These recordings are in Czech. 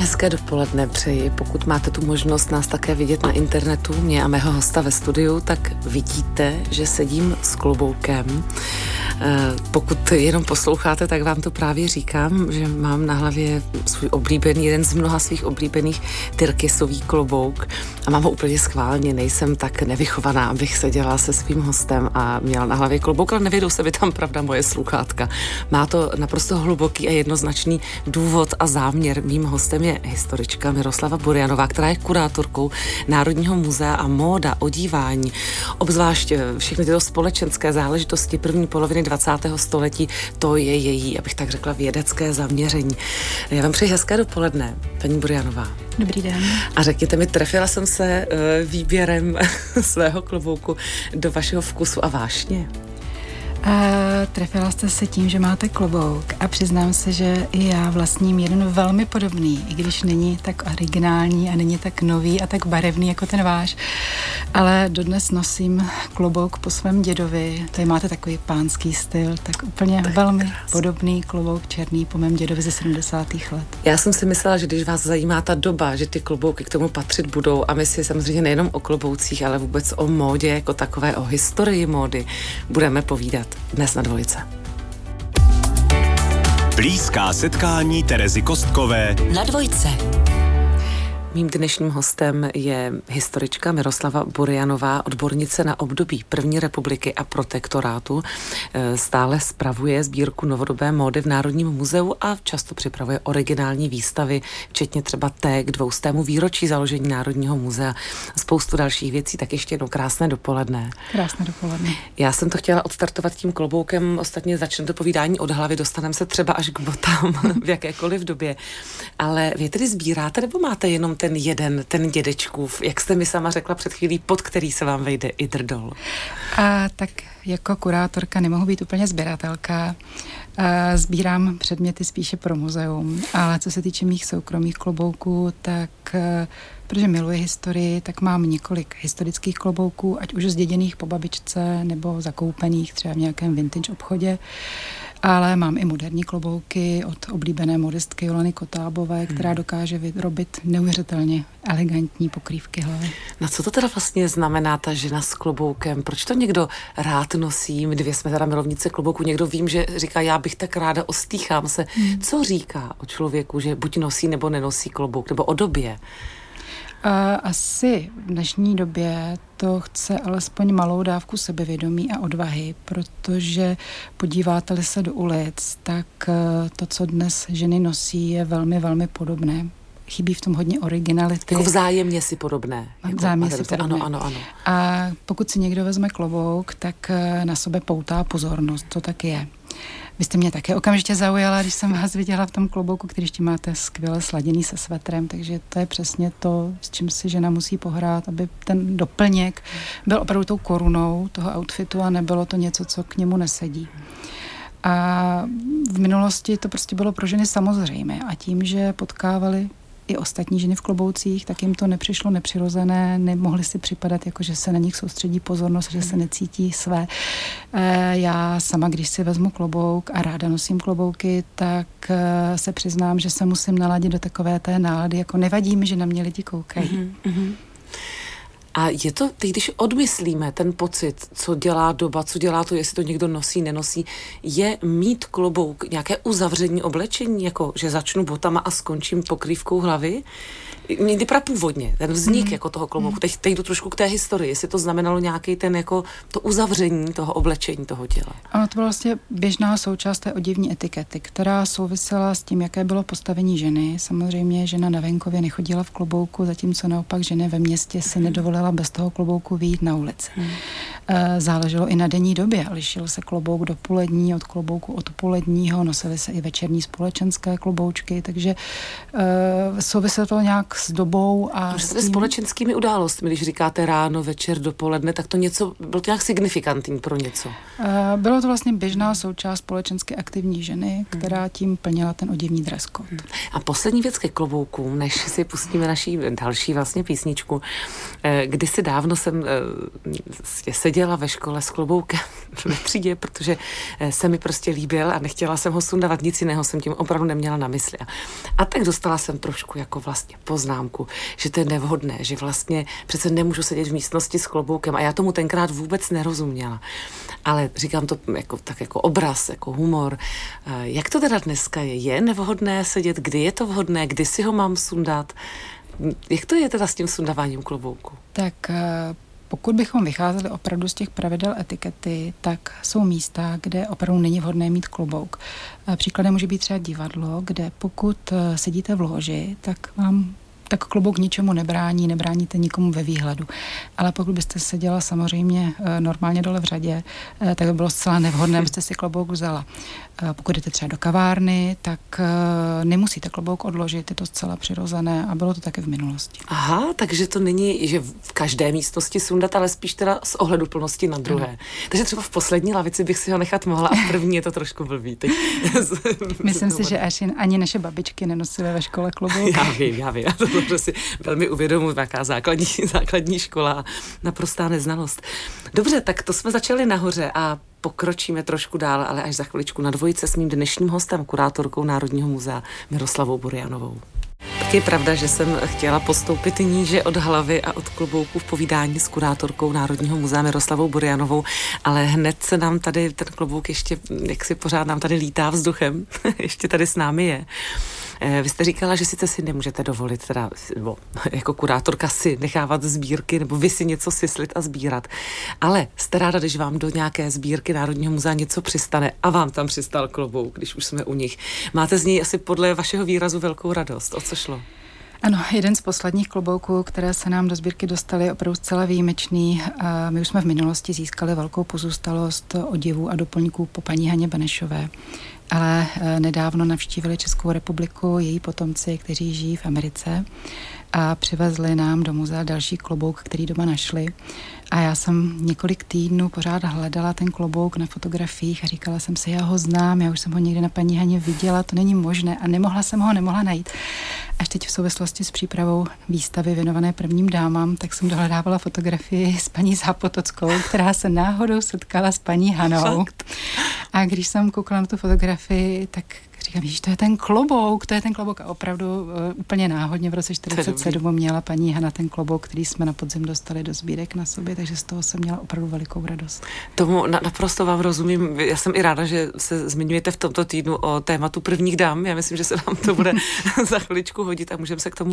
Hezké dopoledne přeji. Pokud máte tu možnost nás také vidět na internetu, mě a mého hosta ve studiu, tak vidíte, že sedím s kloboukem. Eh, pokud jenom posloucháte, tak vám to právě říkám, že mám na hlavě svůj oblíbený, jeden z mnoha svých oblíbených tyrkisový klobouk a mám ho úplně schválně, nejsem tak nevychovaná, abych seděla se svým hostem a měla na hlavě klobouk, ale nevědou se by tam pravda moje sluchátka. Má to naprosto hluboký a jednoznačný důvod a záměr. Mým hostem je historička Miroslava Burianová, která je kurátorkou Národního muzea a móda, odívání, obzvlášť eh, všechny tyto společenské záležitosti první poloviny 20. století, to je její, abych tak řekla, vědecké zaměření. Já vám přeji hezké dopoledne, paní Burianová. Dobrý den. A řekněte mi, trefila jsem se uh, výběrem svého klobouku do vašeho vkusu a vášně? Uh, trefila jste se tím, že máte klobouk a přiznám se, že i já vlastním jeden velmi podobný, i když není tak originální a není tak nový a tak barevný jako ten váš, ale dodnes nosím klobouk po svém dědovi. Tady máte takový pánský styl, tak úplně tak velmi krásný. podobný klobouk černý po mém dědovi ze 70. let. Já jsem si myslela, že když vás zajímá ta doba, že ty klobouky k tomu patřit budou a my si samozřejmě nejenom o kloboucích, ale vůbec o módě jako takové, o historii módy budeme povídat dnes na dvojice. Blízká setkání Terezy Kostkové na dvojce. Mým dnešním hostem je historička Miroslava Burianová, odbornice na období první republiky a protektorátu. Eh, stále spravuje sbírku novodobé módy v Národním muzeu a často připravuje originální výstavy, včetně třeba té k dvoustému výročí založení Národního muzea. Spoustu dalších věcí, tak ještě jednou krásné dopoledne. Krásné dopoledne. Já jsem to chtěla odstartovat tím kloboukem, ostatně začne to povídání od hlavy, dostaneme se třeba až k botám v jakékoliv době. Ale vy tedy sbíráte nebo máte jenom ten jeden, ten dědečkův, jak jste mi sama řekla před chvílí, pod který se vám vejde i drdol? A, tak jako kurátorka nemohu být úplně sběratelka. Sbírám předměty spíše pro muzeum, ale co se týče mých soukromých klobouků, tak protože miluji historii, tak mám několik historických klobouků, ať už zděděných po babičce nebo zakoupených třeba v nějakém vintage obchodě ale mám i moderní klobouky od oblíbené modistky Jolany Kotábové, hmm. která dokáže vyrobit neuvěřitelně elegantní pokrývky hlavy. Na co to teda vlastně znamená ta žena s kloboukem? Proč to někdo rád nosí? My dvě jsme teda milovnice klobouku. Někdo vím, že říká, já bych tak ráda ostýchám se. Hmm. Co říká o člověku, že buď nosí nebo nenosí klobouk, nebo o době? Asi v dnešní době to chce alespoň malou dávku sebevědomí a odvahy, protože podíváte-li se do ulic, tak eh, to, co dnes ženy nosí, je velmi, velmi podobné. Chybí v tom hodně originality. Jako vzájemně si podobné. Jako vzájemně si podobné. Ano, ano, ano. A pokud si někdo vezme klobouk, tak eh, na sebe poutá pozornost. To tak je. Vy jste mě také okamžitě zaujala, když jsem vás viděla v tom klobouku, který ještě máte skvěle sladěný se svetrem, takže to je přesně to, s čím si žena musí pohrát, aby ten doplněk byl opravdu tou korunou toho outfitu a nebylo to něco, co k němu nesedí. A v minulosti to prostě bylo pro ženy samozřejmé a tím, že potkávali i ostatní ženy v kloboucích, tak jim to nepřišlo nepřirozené, nemohli si připadat, jako že se na nich soustředí pozornost, že se necítí své. Eh, já sama, když si vezmu klobouk a ráda nosím klobouky, tak eh, se přiznám, že se musím naladit do takové té nálady, jako nevadí mi, že na mě lidi koukají. Mm-hmm. A je to, teď když odmyslíme ten pocit, co dělá doba, co dělá to, jestli to někdo nosí, nenosí, je mít klobouk nějaké uzavření oblečení, jako že začnu botama a skončím pokrývkou hlavy? Někdy původně, ten vznik mm. jako toho klobouku. Mm. Teď, teď jdu trošku k té historii, jestli to znamenalo nějaký ten jako to uzavření toho oblečení toho těla. Ano, to byla vlastně běžná součást té odivní etikety, která souvisela s tím, jaké bylo postavení ženy. Samozřejmě žena na venkově nechodila v klobouku, zatímco naopak ženy ve městě si mm. nedovolila bez toho klobouku výjít na ulici. Mm. Záleželo i na denní době. Lišil se klobouk dopolední od klobouku odpoledního, nosily se i večerní společenské kloboučky, takže uh, souviselo to nějak s dobou a... S tím... společenskými událostmi, když říkáte ráno, večer, dopoledne, tak to něco, bylo to nějak signifikantní pro něco? Uh, bylo to vlastně běžná součást společensky aktivní ženy, která hmm. tím plnila ten odivní dress code. Hmm. A poslední věc ke kloboukům, než si pustíme naší další vlastně písničku. Eh, kdysi dávno jsem seděla seděla ve škole s kloboukem ve třídě, protože eh, se mi prostě líbil a nechtěla jsem ho sundavat, nic jiného jsem tím opravdu neměla na mysli. A tak dostala jsem trošku jako vlastně poznámku, že to je nevhodné, že vlastně přece nemůžu sedět v místnosti s kloboukem a já tomu tenkrát vůbec nerozuměla. Ale říkám to jako, tak jako obraz, jako humor. Eh, jak to teda dneska je? Je nevhodné sedět? Kdy je to vhodné? Kdy si ho mám sundat? Jak to je teda s tím sundáváním klobouku? Tak eh, pokud bychom vycházeli opravdu z těch pravidel etikety, tak jsou místa, kde opravdu není vhodné mít klobouk. Eh, příkladem může být třeba divadlo, kde pokud sedíte v loži, tak vám tak klobouk ničemu nebrání, nebráníte nikomu ve výhledu. Ale pokud byste seděla samozřejmě eh, normálně dole v řadě, eh, tak by bylo zcela nevhodné, abyste si klobouk vzala. Eh, pokud jdete třeba do kavárny, tak nemusíte klobouk odložit, je to zcela přirozené a bylo to také v minulosti. Aha, takže to není, že v každé místnosti sundat, ale spíš teda z ohledu plnosti na druhé. Ano. Takže třeba v poslední lavici bych si ho nechat mohla a v první je to trošku blbý. Teď. Myslím si, že až ani naše babičky nenosily ve škole klobouk. Já vím, já vím. Já to to si velmi uvědomuji, jaká základní, základní škola, naprostá neznalost. Dobře, tak to jsme začali nahoře a pokročíme trošku dál, ale až za chviličku na dvojice s mým dnešním hostem, kurátorkou Národního muzea Miroslavou Burianovou. Tak je pravda, že jsem chtěla postoupit níže od hlavy a od klobouku v povídání s kurátorkou Národního muzea Miroslavou Burianovou, ale hned se nám tady ten klobouk ještě, jak si pořád nám tady lítá vzduchem, ještě tady s námi je. Eh, vy jste říkala, že sice si nemůžete dovolit, teda, nebo jako kurátorka si nechávat sbírky, nebo vy si něco syslit a sbírat, ale jste ráda, když vám do nějaké sbírky Národního muzea něco přistane a vám tam přistal klobouk, když už jsme u nich. Máte z něj asi podle vašeho výrazu velkou radost. O co šlo? Ano, jeden z posledních klobouků, které se nám do sbírky dostaly, je opravdu zcela výjimečný. My už jsme v minulosti získali velkou pozůstalost oděvů a doplňků po paní Haně Benešové ale eh, nedávno navštívili Českou republiku její potomci, kteří žijí v Americe a přivezli nám do muzea další klobouk, který doma našli. A já jsem několik týdnů pořád hledala ten klobouk na fotografiích a říkala jsem si, já ho znám, já už jsem ho někde na paní Haně viděla, to není možné a nemohla jsem ho, nemohla najít. Až teď v souvislosti s přípravou výstavy věnované prvním dámám, tak jsem dohledávala fotografii s paní Zápotockou, která se náhodou setkala s paní Hanou. A když jsem koukala na tu fotografii, tak říkám, že to je ten klobouk, to je ten klobouk. A opravdu uh, úplně náhodně v roce 47 měla paní Hana ten klobouk, který jsme na podzim dostali do sbírek na sobě, takže z toho jsem měla opravdu velikou radost. Tomu na, naprosto vám rozumím. Já jsem i ráda, že se zmiňujete v tomto týdnu o tématu prvních dám. Já myslím, že se vám to bude za chviličku hodit a můžeme se k tomu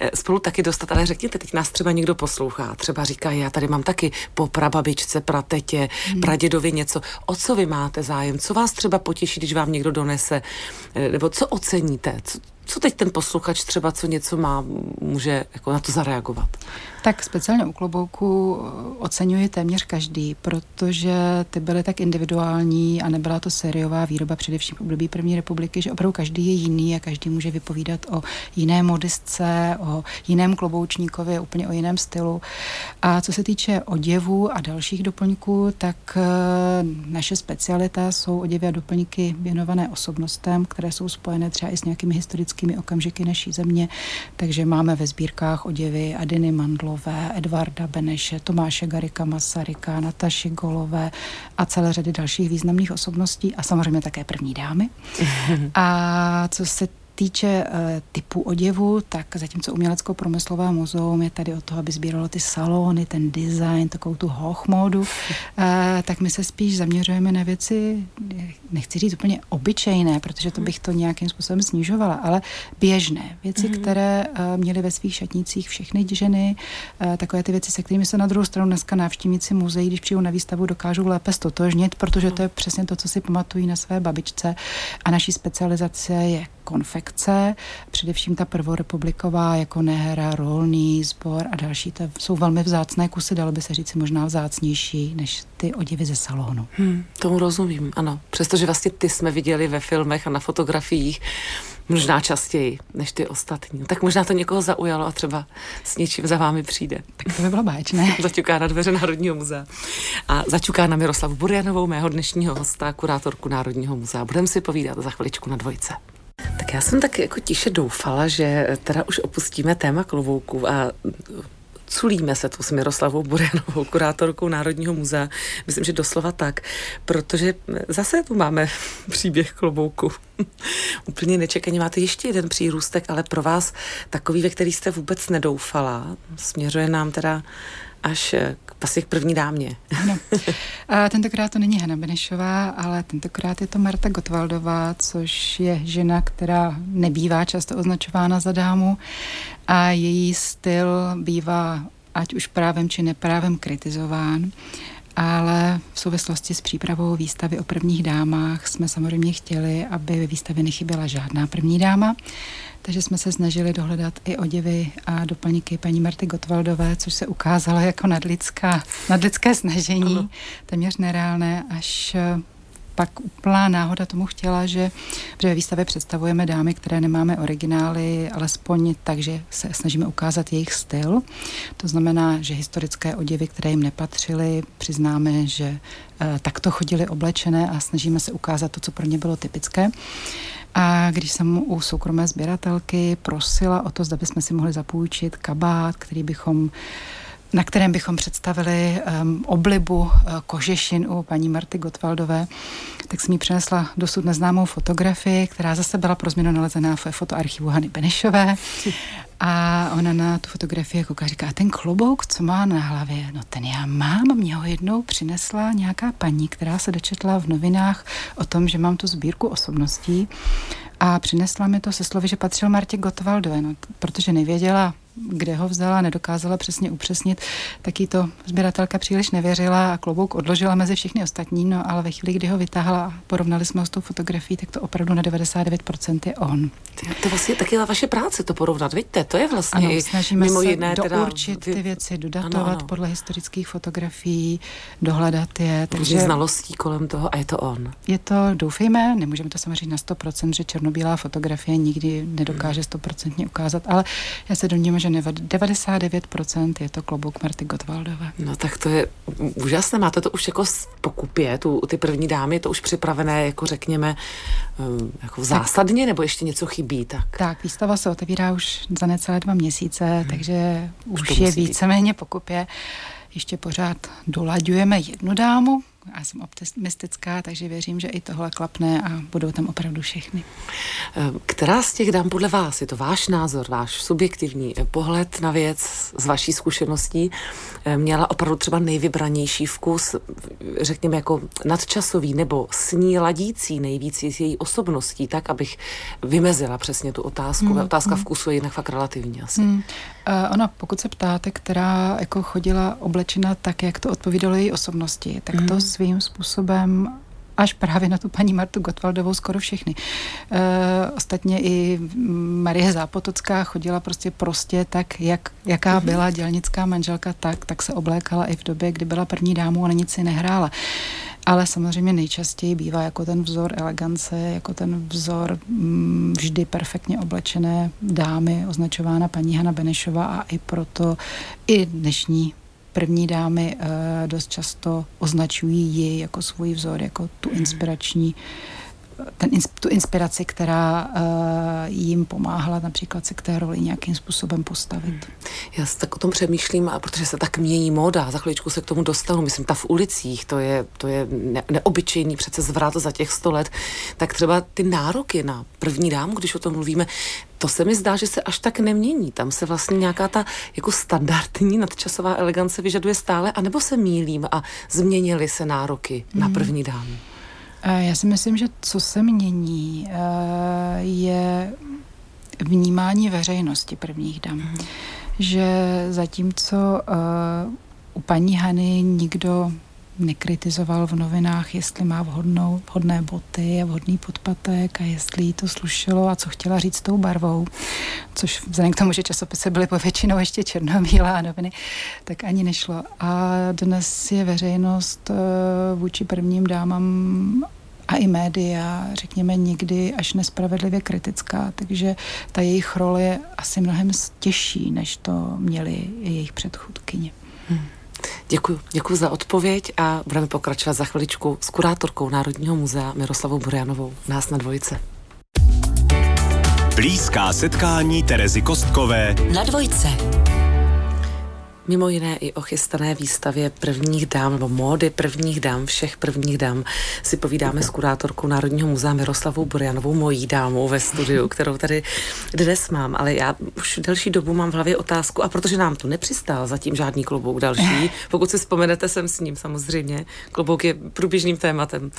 eh, spolu taky dostat. Ale řekněte, teď nás třeba někdo poslouchá, třeba říká, já tady mám taky po prababičce, pratetě, hmm. pradědovi něco. O co vy máte zájem? Co vás třeba potěší, když vám někdo donese nebo co oceníte? Co, co teď ten posluchač třeba, co něco má, může jako na to zareagovat? Tak speciálně u klobouku eh, oceňuje téměř každý, protože ty byly tak individuální a nebyla to sériová výroba především v období první republiky, že opravdu každý je jiný a každý může vypovídat o jiné modistce, o jiném kloboučníkovi, úplně o jiném stylu. A co se týče oděvu a dalších doplňků, tak eh, naše specialita jsou oděvy a doplňky věnované osobnostem, které jsou spojené třeba i s nějakými historickými okamžiky naší země. Takže máme ve sbírkách oděvy Adiny Mandlo, Golové, Edvarda Beneše, Tomáše Garika Masaryka, Nataši Golové a celé řady dalších významných osobností a samozřejmě také první dámy. A co se týče uh, typu oděvu, tak zatímco umělecko-promyslové muzeum je tady o to, aby sbíralo ty salony, ten design, takovou tu hochmódu, uh, tak my se spíš zaměřujeme na věci, nechci říct úplně obyčejné, protože to bych to nějakým způsobem snižovala, ale běžné. Věci, mm-hmm. které uh, měly ve svých šatnících všechny ženy, uh, takové ty věci, se kterými se na druhou stranu dneska návštěvníci muzeí, když přijdou na výstavu, dokážou lépe stotožnit, protože to je přesně to, co si pamatují na své babičce. A naší specializace je konfekce, především ta prvorepubliková jako Nehera, Rolný, Zbor a další. To jsou velmi vzácné kusy, dalo by se říct možná vzácnější než ty oděvy ze salonu. Hmm, tomu rozumím, ano. Přestože vlastně ty jsme viděli ve filmech a na fotografiích, možná častěji než ty ostatní. Tak možná to někoho zaujalo a třeba s něčím za vámi přijde. Tak to by bylo báječné. Zaťuká na dveře Národního muzea. A zaťuká na Miroslavu Burjanovou, mého dnešního hosta, kurátorku Národního muzea. Budeme si povídat za chviličku na dvojce. Tak já jsem tak jako tiše doufala, že teda už opustíme téma klovouků a culíme se tu s Miroslavou Burianovou, kurátorkou Národního muzea. Myslím, že doslova tak, protože zase tu máme příběh klobouku. Úplně nečekaně máte ještě jeden přírůstek, ale pro vás takový, ve který jste vůbec nedoufala. Směřuje nám teda až k asi k první dámě. Ano. A tentokrát to není Hanna Benešová, ale tentokrát je to Marta Gotwaldová, což je žena, která nebývá často označována za dámu a její styl bývá ať už právem či neprávem kritizován ale v souvislosti s přípravou výstavy o prvních dámách jsme samozřejmě chtěli, aby ve výstavě nechyběla žádná první dáma, takže jsme se snažili dohledat i oděvy a doplňky paní Marty Gotwaldové, což se ukázalo jako nadlidská, nadlidské snažení, ano. téměř nereálné, až pak úplná náhoda tomu chtěla, že, že ve výstavě představujeme dámy, které nemáme originály, alespoň takže se snažíme ukázat jejich styl. To znamená, že historické oděvy, které jim nepatřily, přiznáme, že e, takto chodili oblečené a snažíme se ukázat to, co pro ně bylo typické. A když jsem u soukromé sběratelky prosila o to, zda bychom si mohli zapůjčit kabát, který bychom na kterém bychom představili um, oblibu uh, kožešin u paní Marty Gotwaldové, tak jsem jí přinesla dosud neznámou fotografii, která zase byla pro změnu nalezená v fotoarchivu Hany Benešové. A ona na tu fotografii kouká říká, ten klobouk, co má na hlavě, no ten já mám, mě ho jednou přinesla nějaká paní, která se dočetla v novinách o tom, že mám tu sbírku osobností a přinesla mi to se slovy, že patřil Martě Gotwaldové, no, protože nevěděla, kde ho vzala, nedokázala přesně upřesnit, tak jí to sběratelka příliš nevěřila a klobouk odložila mezi všechny ostatní, no ale ve chvíli, kdy ho vytáhla a porovnali jsme ho s tou fotografií, tak to opravdu na 99% je on. To, vlastně taky vaše práce to porovnat, vidíte, to je vlastně ano, snažíme mimo se jiné dourčit teda, ty věci, dodatovat ano, ano. podle historických fotografií, dohledat je. Takže znalostí kolem toho a je to on. Je to, doufejme, nemůžeme to samozřejmě na 100%, že černobílá fotografie nikdy nedokáže 100% ukázat, ale já se domnívám, že 99% je to klobouk Marty Gotwaldové. No tak to je úžasné, máte to už jako pokupě, tu, ty první dámy, to už připravené, jako řekněme, um, jako zásadně, nebo ještě něco chybí? Tak, tak výstava se otevírá už za necelé dva měsíce, hmm. takže už, už je víceméně pokupě. Ještě pořád dolaďujeme jednu dámu, já jsem optimistická, takže věřím, že i tohle klapne a budou tam opravdu všechny. Která z těch dám podle vás? Je to váš názor, váš subjektivní pohled na věc z vaší zkušeností? Ehm, měla opravdu třeba nejvybranější vkus, řekněme jako nadčasový nebo s ní ladící nejvíc s její osobností, tak, abych vymezila přesně tu otázku. Hmm, Otázka hmm. vkusu je jinak fakt relativní asi. Hmm. Uh, ona, pokud se ptáte, která jako chodila oblečena tak, jak to odpovídalo její osobnosti, tak to svým způsobem až právě na tu paní Martu Gotwaldovou skoro všechny. E, ostatně i Marie Zápotocká chodila prostě prostě tak, jak, jaká mhm. byla dělnická manželka, tak, tak se oblékala i v době, kdy byla první dámu a na nic si nehrála. Ale samozřejmě nejčastěji bývá jako ten vzor elegance, jako ten vzor mm, vždy perfektně oblečené dámy, označována paní Hana Benešová a i proto i dnešní první dámy uh, dost často označují ji jako svůj vzor, jako tu inspirační ten, tu inspiraci, která uh, jim pomáhala například se k té roli nějakým způsobem postavit. Já tak o tom přemýšlím, a protože se tak mění móda, za chviličku se k tomu dostanu, myslím, ta v ulicích, to je, to je ne, neobyčejný přece zvrat za těch sto let, tak třeba ty nároky na první dámu, když o tom mluvíme, to se mi zdá, že se až tak nemění. Tam se vlastně nějaká ta jako standardní nadčasová elegance vyžaduje stále, anebo se mílím a změnily se nároky mm. na první dámu. Já si myslím, že co se mění, eh, je vnímání veřejnosti prvních dam. Mm. Že zatímco eh, u paní Hany nikdo nekritizoval v novinách, jestli má vhodnou, vhodné boty a vhodný podpatek a jestli jí to slušelo a co chtěla říct s tou barvou, což vzhledem k tomu, že časopisy byly povětšinou ještě černobílé a noviny, tak ani nešlo. A dnes je veřejnost eh, vůči prvním dámám a i média, řekněme, někdy až nespravedlivě kritická, takže ta jejich role je asi mnohem těžší, než to měly jejich předchůdkyně. Hmm. Děkuji, děkuji za odpověď a budeme pokračovat za chviličku s kurátorkou Národního muzea Miroslavou Burianovou. Nás na dvojice. Blízká setkání Terezy Kostkové na dvojce. Mimo jiné i o chystané výstavě prvních dám, nebo módy prvních dám, všech prvních dám, si povídáme s kurátorkou Národního muzea Miroslavou Burianovou, mojí dámou ve studiu, kterou tady dnes mám, ale já už delší dobu mám v hlavě otázku, a protože nám tu nepřistál zatím žádný klobouk další, pokud si vzpomenete, jsem s ním samozřejmě, klobouk je průběžným tématem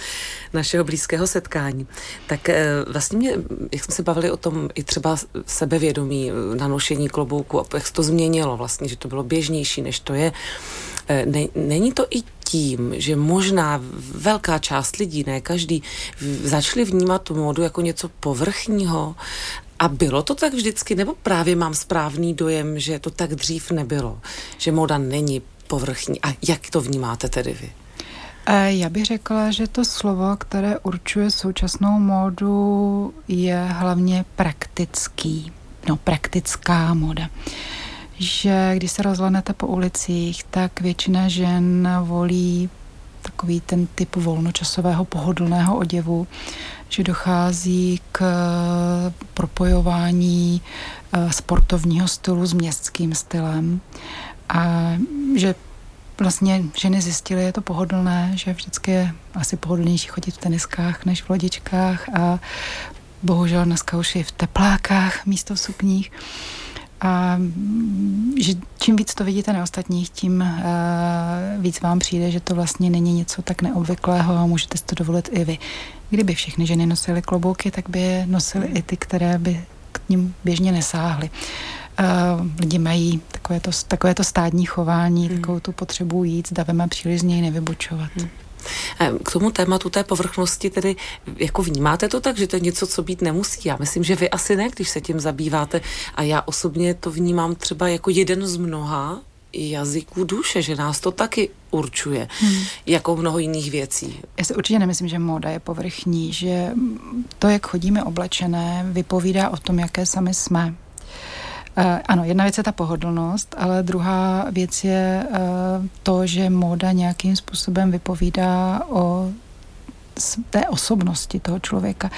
našeho blízkého setkání, tak eh, vlastně mě, jak jsme se bavili o tom i třeba sebevědomí eh, na nošení klobouku a jak se to změnilo vlastně, že to bylo běžnější, než to je. Eh, ne, není to i tím, že možná velká část lidí, ne každý, začali vnímat tu módu jako něco povrchního a bylo to tak vždycky, nebo právě mám správný dojem, že to tak dřív nebylo, že móda není povrchní. A jak to vnímáte tedy vy? Eh, já bych řekla, že to slovo, které určuje současnou módu, je hlavně praktický, no praktická móda. Že když se rozhlednete po ulicích, tak většina žen volí takový ten typ volnočasového pohodlného oděvu, že dochází k propojování eh, sportovního stylu s městským stylem a že vlastně ženy zjistily, je to pohodlné, že vždycky je asi pohodlnější chodit v teniskách než v lodičkách a bohužel dneska už je v teplákách místo v sukních. A že čím víc to vidíte na ostatních, tím uh, víc vám přijde, že to vlastně není něco tak neobvyklého a můžete si to dovolit i vy. Kdyby všechny ženy nosily klobouky, tak by je nosily i ty, které by k ním běžně nesáhly. Uh, lidi mají takové to, takové to stádní chování, hmm. takovou tu potřebu jít s davem a příliš z něj nevybočovat. Hmm. K tomu tématu té povrchnosti tedy jako vnímáte to tak, že to je něco, co být nemusí? Já myslím, že vy asi ne, když se tím zabýváte. A já osobně to vnímám třeba jako jeden z mnoha jazyků duše, že nás to taky určuje, hmm. jako mnoho jiných věcí. Já si určitě nemyslím, že móda je povrchní, že to, jak chodíme oblečené, vypovídá o tom, jaké sami jsme. Uh, ano, jedna věc je ta pohodlnost, ale druhá věc je uh, to, že móda nějakým způsobem vypovídá o té osobnosti toho člověka.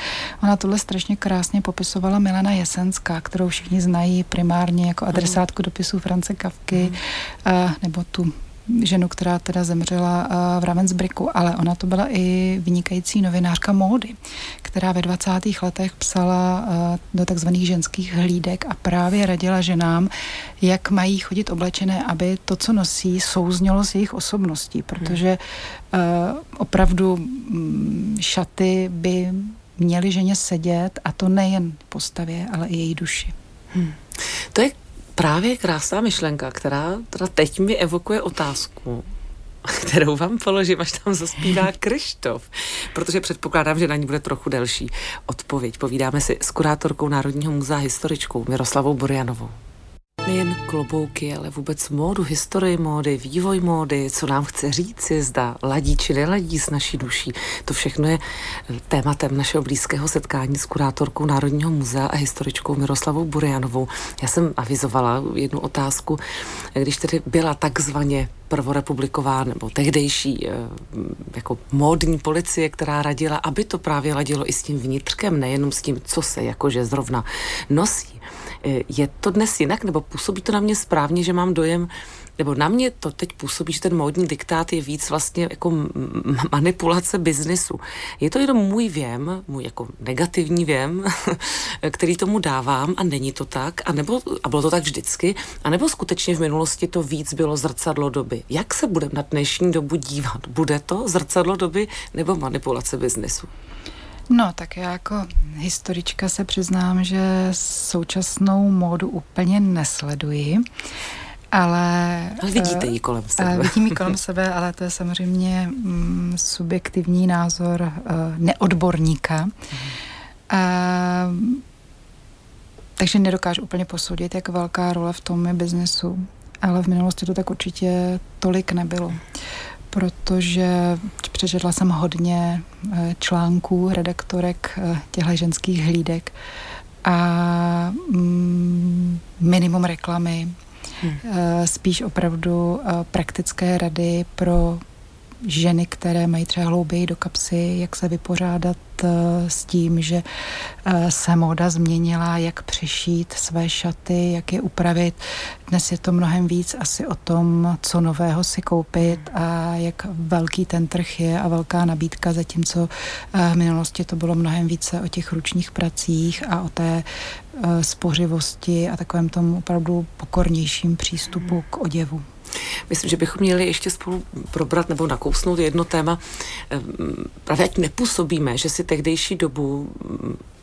Ona tohle strašně krásně popisovala Milena Jesenská, kterou všichni znají primárně jako adresátku dopisů France Kavky, mm. uh, nebo tu ženu, která teda zemřela eh, v Ravensbricku, ale ona to byla i vynikající novinářka módy, která ve 20. letech psala eh, do takzvaných ženských hlídek a právě radila ženám, jak mají chodit oblečené, aby to, co nosí, souznělo s jejich osobností, protože uh, opravdu mm, šaty by měly ženě sedět a to nejen postavě, ale i její duši. Hmm. To je právě krásná myšlenka, která teda teď mi evokuje otázku, kterou vám položím, až tam zaspívá Krištof, protože předpokládám, že na ní bude trochu delší odpověď. Povídáme si s kurátorkou Národního muzea historičkou Miroslavou Borianovou nejen klobouky, ale vůbec módu, historii módy, vývoj módy, co nám chce říci, zda ladí či neladí s naší duší. To všechno je tématem našeho blízkého setkání s kurátorkou Národního muzea a historičkou Miroslavou Burianovou. Já jsem avizovala jednu otázku, když tedy byla takzvaně prvorepubliková nebo tehdejší eh, jako módní policie, která radila, aby to právě ladilo i s tím vnitřkem, nejenom s tím, co se jakože zrovna nosí. Eh, je to dnes jinak, nebo působí to na mě správně, že mám dojem, nebo na mě to teď působí, že ten módní diktát je víc vlastně jako manipulace biznesu. Je to jenom můj věm, můj jako negativní věm, který tomu dávám a není to tak, a, nebo, a bylo to tak vždycky, a nebo skutečně v minulosti to víc bylo zrcadlo doby. Jak se budeme na dnešní dobu dívat? Bude to zrcadlo doby nebo manipulace biznesu? No, tak já jako historička se přiznám, že současnou módu úplně nesleduji. Ale, ale vidíte ji kolem sebe. Vidím ji kolem sebe, ale to je samozřejmě mm, subjektivní názor uh, neodborníka. Mm. Uh, takže nedokážu úplně posoudit, jak velká role v tom je biznesu. Ale v minulosti to tak určitě tolik nebylo protože přečetla jsem hodně eh, článků redaktorek eh, těchto ženských hlídek a mm, minimum reklamy, hmm. Spíš opravdu praktické rady pro ženy, které mají třeba hlouběji do kapsy, jak se vypořádat Eh, s tím, že eh, se móda změnila, jak přešít své šaty, jak je upravit. Dnes je to mnohem víc asi o tom, co nového si koupit a jak velký ten trh je a velká nabídka, zatímco eh, v minulosti to bylo mnohem více o těch ručních pracích a o té spořivosti a takovém tom opravdu pokornějším přístupu k oděvu. Myslím, že bychom měli ještě spolu probrat nebo nakousnout jedno téma. Ehm, právě ať nepůsobíme, že si tehdejší dobu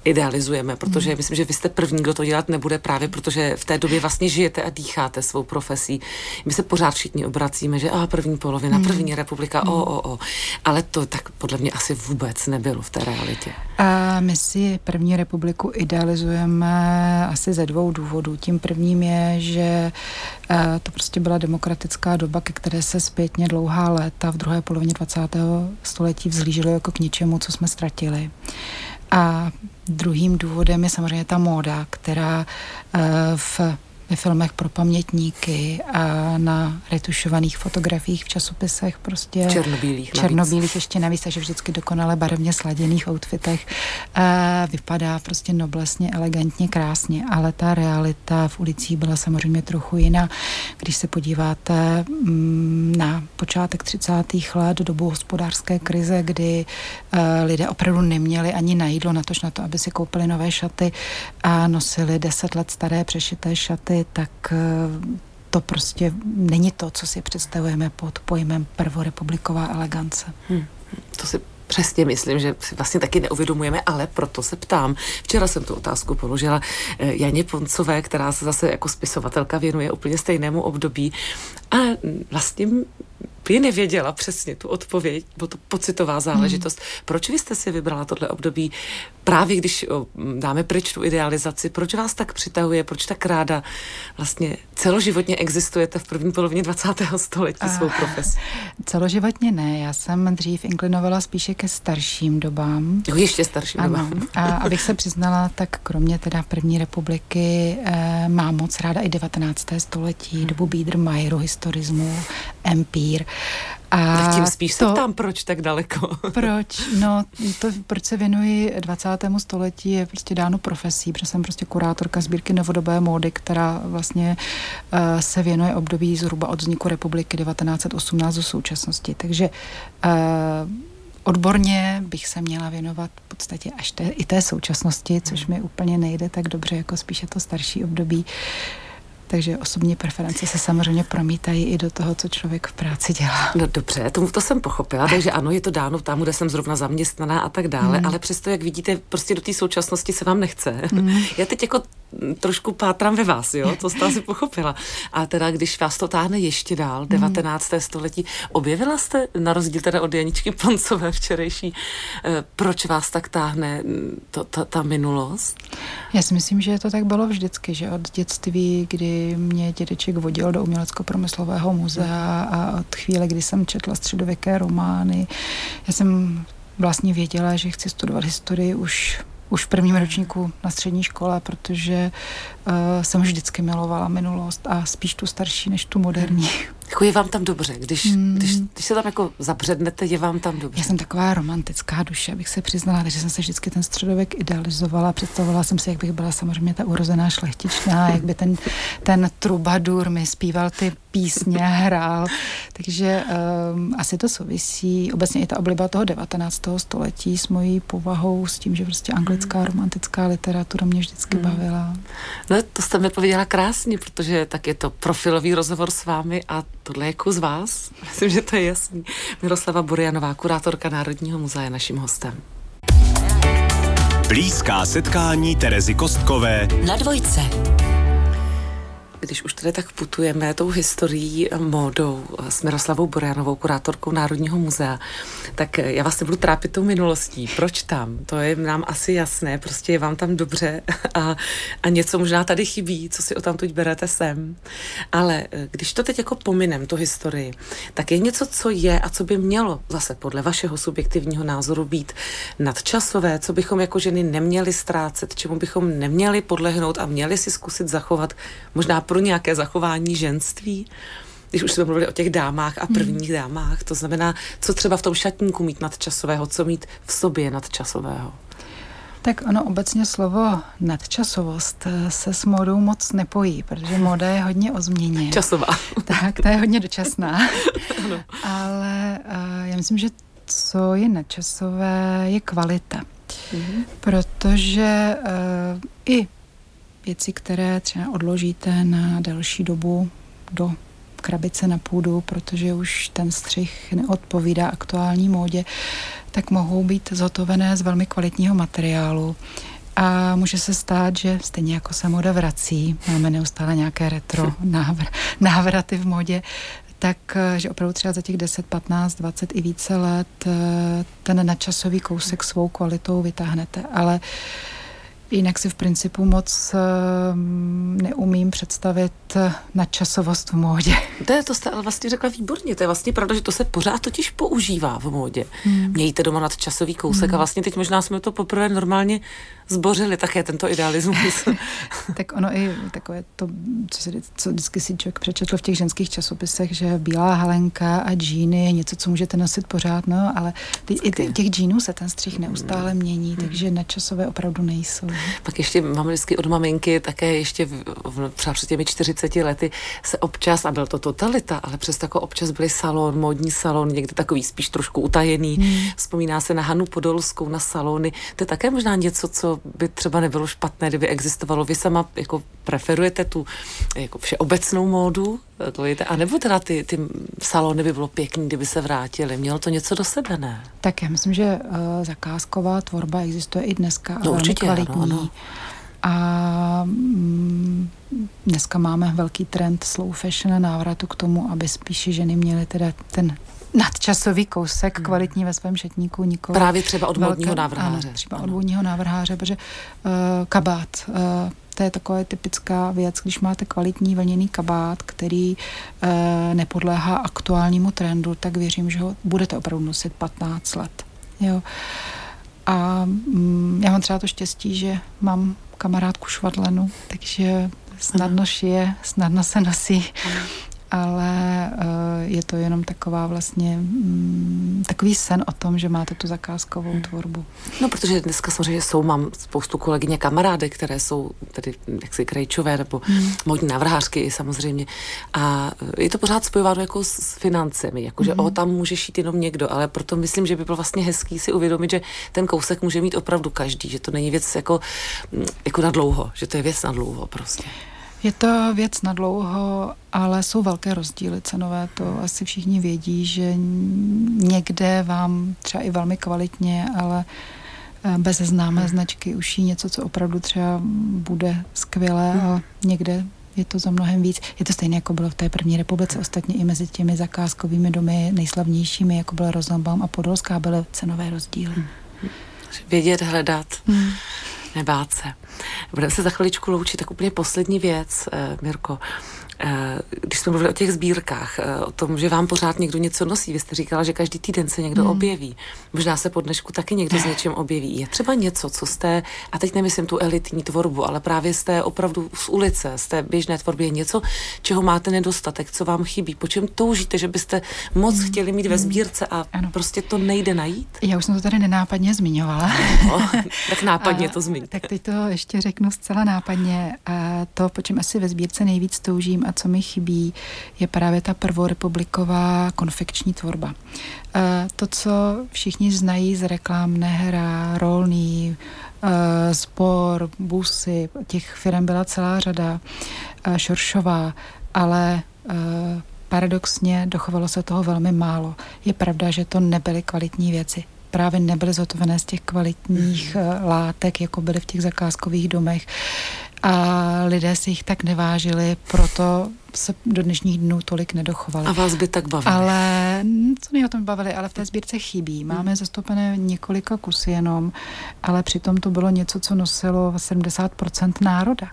idealizujeme, protože mm. myslím, že vy jste první, kdo to dělat nebude právě, protože v té době vlastně žijete a dýcháte svou profesí. My se pořád všichni obracíme, že a první polovina, mm. první republika, mm. o, o, o. Ale to tak podle mě asi vůbec nebylo v té realitě. A my si první republiku idealizujeme asi ze dvou důvodů. Tím prvním je, že eh, to prostě byla demokratická doba, ke které se zpětně dlouhá léta v druhé polovině 20. století vzlížilo jako k ničemu, co jsme ztratili. A druhým důvodem je samozřejmě ta móda, která eh, v ve filmech pro pamětníky a na retušovaných fotografiích v časopisech prostě černobílých, černobílých navíc. ještě navíc, takže vždycky dokonale barevně sladěných outfitech a vypadá prostě noblesně, elegantně, krásně, ale ta realita v ulicích byla samozřejmě trochu jiná. Když se podíváte mm, na počátek 30. let, dobu hospodářské krize, kdy eh, lidé opravdu neměli ani na jídlo, na to, na to, aby si koupili nové šaty a nosili deset let staré přešité šaty, tak eh, to prostě není to, co si představujeme pod pojmem prvorepubliková elegance. Hmm. To si Přesně myslím, že si vlastně taky neuvědomujeme, ale proto se ptám. Včera jsem tu otázku položila eh, Janě Poncové, která se zase jako spisovatelka věnuje úplně stejnému období. A vlastně úplně nevěděla přesně tu odpověď, bo to pocitová záležitost. Hmm. Proč vy jste si vybrala tohle období? Právě když dáme pryč tu idealizaci, proč vás tak přitahuje, proč tak ráda vlastně celoživotně existujete v první polovině 20. století A, svou profesi? Celoživotně ne, já jsem dřív inklinovala spíše ke starším dobám. Jo, ještě starším ano. dobám. A abych se přiznala, tak kromě teda první republiky eh, mám moc ráda i 19. století, hmm. dobu Biedermeieru, historismu, empír. A tím spíš to, se ptám, proč tak daleko? Proč? No, to, proč se věnuji 20. století, je prostě dáno profesí, protože jsem prostě kurátorka sbírky novodobé módy, která vlastně uh, se věnuje období zhruba od vzniku republiky 1918 do současnosti. Takže uh, Odborně bych se měla věnovat v podstatě až té, i té současnosti, což mi úplně nejde tak dobře, jako spíše to starší období. Uh, takže osobní preference se samozřejmě promítají i do toho, co člověk v práci dělá. No dobře, to, to jsem pochopila, takže ano, je to dáno tam, kde jsem zrovna zaměstnaná a tak dále, mm. ale přesto, jak vidíte, prostě do té současnosti se vám nechce. Mm. Já teď jako trošku pátram ve vás, jo, to jste asi pochopila. A teda, když vás to táhne ještě dál, 19. Mm. století, objevila jste, na rozdíl teda od Janičky Poncové včerejší, eh, proč vás tak táhne to, ta, ta minulost? Já si myslím, že to tak bylo vždycky, že od dětství, kdy mě dědeček vodil do umělecko-promyslového muzea a od chvíle, kdy jsem četla středověké romány, já jsem vlastně věděla, že chci studovat historii už už v prvním ročníku na střední škole, protože uh, jsem vždycky milovala minulost a spíš tu starší než tu moderní. Jako je vám tam dobře, když, mm. když, když se tam jako zabřednete, je vám tam dobře. Já jsem taková romantická duše, abych se přiznala, takže jsem se vždycky ten středověk idealizovala, představovala jsem si, jak bych byla samozřejmě ta urozená šlechtičná, jak by ten, ten trubadur mi zpíval ty písně, hrál, takže um, asi to souvisí, obecně i ta obliba toho 19. století s mojí povahou, s tím, že prostě anglická mm. romantická literatura mě vždycky mm. bavila. No to jste mi pověděla krásně, protože tak je to profilový rozhovor s vámi a tohle je kus vás. Myslím, že to je jasný. Miroslava Burianová, kurátorka Národního muzea, naším hostem. Blízká setkání Terezy Kostkové na dvojce když už tady tak putujeme tou historií módou s Miroslavou Borjanovou, kurátorkou Národního muzea, tak já vás nebudu trápit tou minulostí. Proč tam? To je nám asi jasné, prostě je vám tam dobře a, a něco možná tady chybí, co si o tam tuď berete sem. Ale eh, když to teď jako pominem, tu historii, tak je něco, co je a co by mělo zase podle vašeho subjektivního názoru být nadčasové, co bychom jako ženy neměli ztrácet, čemu bychom neměli podlehnout a měli si zkusit zachovat možná pro nějaké zachování ženství? když už jsme mluvili o těch dámách a prvních hmm. dámách, to znamená, co třeba v tom šatníku mít nadčasového, co mít v sobě nadčasového? Tak ono obecně slovo nadčasovost eh, se s módou moc nepojí, protože móda je hodně o změně. Časová. Tak, ta je hodně dočasná. Ale uh, já myslím, že co je nadčasové, je kvalita. Mm-hmm. Protože uh, i věci, které třeba odložíte na delší dobu do krabice na půdu, protože už ten střih neodpovídá aktuální módě, tak mohou být zhotovené z velmi kvalitního materiálu. A může se stát, že stejně jako se moda vrací, máme neustále nějaké retro návr- návraty v modě, tak, že opravdu třeba za těch 10, 15, 20 i více let eh, ten nadčasový kousek svou kvalitou vytáhnete. Ale uh, Jinak si v principu moc ehm, neumím představit eh, nadčasovost v módě. To, je, to jste ale vlastně řekla výborně. To je vlastně pravda, že to se pořád totiž používá v módě. Hmm. Mějte doma nadčasový kousek hmm. a vlastně teď možná jsme to poprvé normálně zbořili také tento idealismus. tak ono i takové to, co, se, co vždycky si člověk přečetl v těch ženských časopisech, že bílá halenka a džíny je něco, co můžete nosit pořád, no, ale ty, i ty, těch džínů se ten střih neustále mění, hmm. takže nadčasové opravdu nejsou. Pak ještě mám vždycky od maminky také ještě v, v, třeba před těmi 40 lety se občas, a byl to totalita, ale přes tako občas byly salon, módní salon, někde takový spíš trošku utajený. Hmm. Vzpomíná se na Hanu Podolskou, na salony. To je také možná něco, co by třeba nebylo špatné, kdyby existovalo. Vy sama jako preferujete tu jako všeobecnou módu, a nebo teda ty, ty salony by bylo pěkný, kdyby se vrátily. Mělo to něco do sebe, ne? Tak já myslím, že uh, zakázková tvorba existuje i dneska no, a velmi určitě, kvalitní. Ano, ano. A mm, dneska máme velký trend slow fashion a návratu k tomu, aby spíše ženy měly teda ten nadčasový kousek hmm. kvalitní ve svém šatníku. Nikoli Právě třeba od vodního návrháře. Ano, třeba od vodního návrháře, protože uh, kabát, uh, to je taková typická věc, když máte kvalitní vlněný kabát, který uh, nepodléhá aktuálnímu trendu, tak věřím, že ho budete opravdu nosit 15 let. Jo. A mm, já mám třeba to štěstí, že mám kamarádku švadlenu, takže snadno šije, snadno se nosí ale uh, je to jenom taková vlastně mm, takový sen o tom, že máte tu zakázkovou hmm. tvorbu. No, protože dneska samozřejmě jsou, mám spoustu kolegyně kamarády, které jsou tedy jaksi krejčové nebo hmm. modní návrhářky samozřejmě a je to pořád spojováno jako s financemi, jakože hmm. o, tam může šít jenom někdo, ale proto myslím, že by bylo vlastně hezký si uvědomit, že ten kousek může mít opravdu každý, že to není věc jako, jako na dlouho, že to je věc na dlouho prostě. Je to věc na dlouho, ale jsou velké rozdíly cenové. To asi všichni vědí, že někde vám třeba i velmi kvalitně, ale eh, bez známé hmm. značky uší něco, co opravdu třeba bude skvělé hmm. a někde je to za mnohem víc. Je to stejné, jako bylo v té první republice, ostatně i mezi těmi zakázkovými domy nejslavnějšími, jako byl Rosenbaum a Podolská, byly cenové rozdíly. Hmm. Vědět, hledat. Hmm nebát se. Budeme se za chviličku loučit, tak úplně poslední věc, eh, Mirko. Eh, když jsme mluvili o těch sbírkách, eh, o tom, že vám pořád někdo něco nosí, vy jste říkala, že každý týden se někdo hmm. objeví. Možná se po dnešku taky někdo s něčím objeví. Je třeba něco, co jste, a teď nemyslím tu elitní tvorbu, ale právě jste opravdu z ulice, z té běžné tvorbě něco, čeho máte nedostatek, co vám chybí, po čem toužíte, že byste moc hmm. chtěli mít ve sbírce a ano. prostě to nejde najít? Já už jsem to tady nenápadně zmiňovala. No, tak nápadně a, to zmiňte. Tak teď to ještě řeknu zcela nápadně. A to, po čem asi ve sbírce nejvíc toužím a co mi chybí, je právě ta prvorepubliková konfekční tvorba. E, to, co všichni znají z reklám Nehra, Rolný, e, Spor, Busy, těch firm byla celá řada, e, Šoršová, ale paradoxně dochovalo se toho velmi málo. Je pravda, že to nebyly kvalitní věci právě nebyly zhotovené z těch kvalitních látek, jako byly v těch zakázkových domech a lidé si jich tak nevážili, proto se do dnešních dnů tolik nedochovali. A vás by tak bavili? Ale, co mě o tom bavili, ale v té sbírce chybí. Máme hmm. zastoupené několika kusy jenom, ale přitom to bylo něco, co nosilo 70% národa.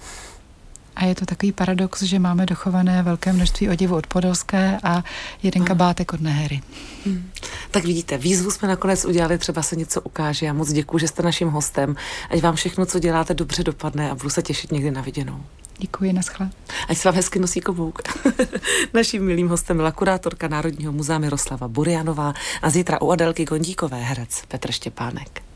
A je to takový paradox, že máme dochované velké množství oděvu od Podolské a jeden kabátek od Nehery. Hmm. Tak vidíte, výzvu jsme nakonec udělali, třeba se něco ukáže. Já moc děkuji, že jste naším hostem. Ať vám všechno, co děláte, dobře dopadne a budu se těšit někdy na viděnou. Děkuji, naschle. Ať se vám hezky nosí klobouk. Naším milým hostem byla kurátorka Národního muzea Miroslava Burianová a zítra u Adelky Gondíkové herec Petr Štěpánek.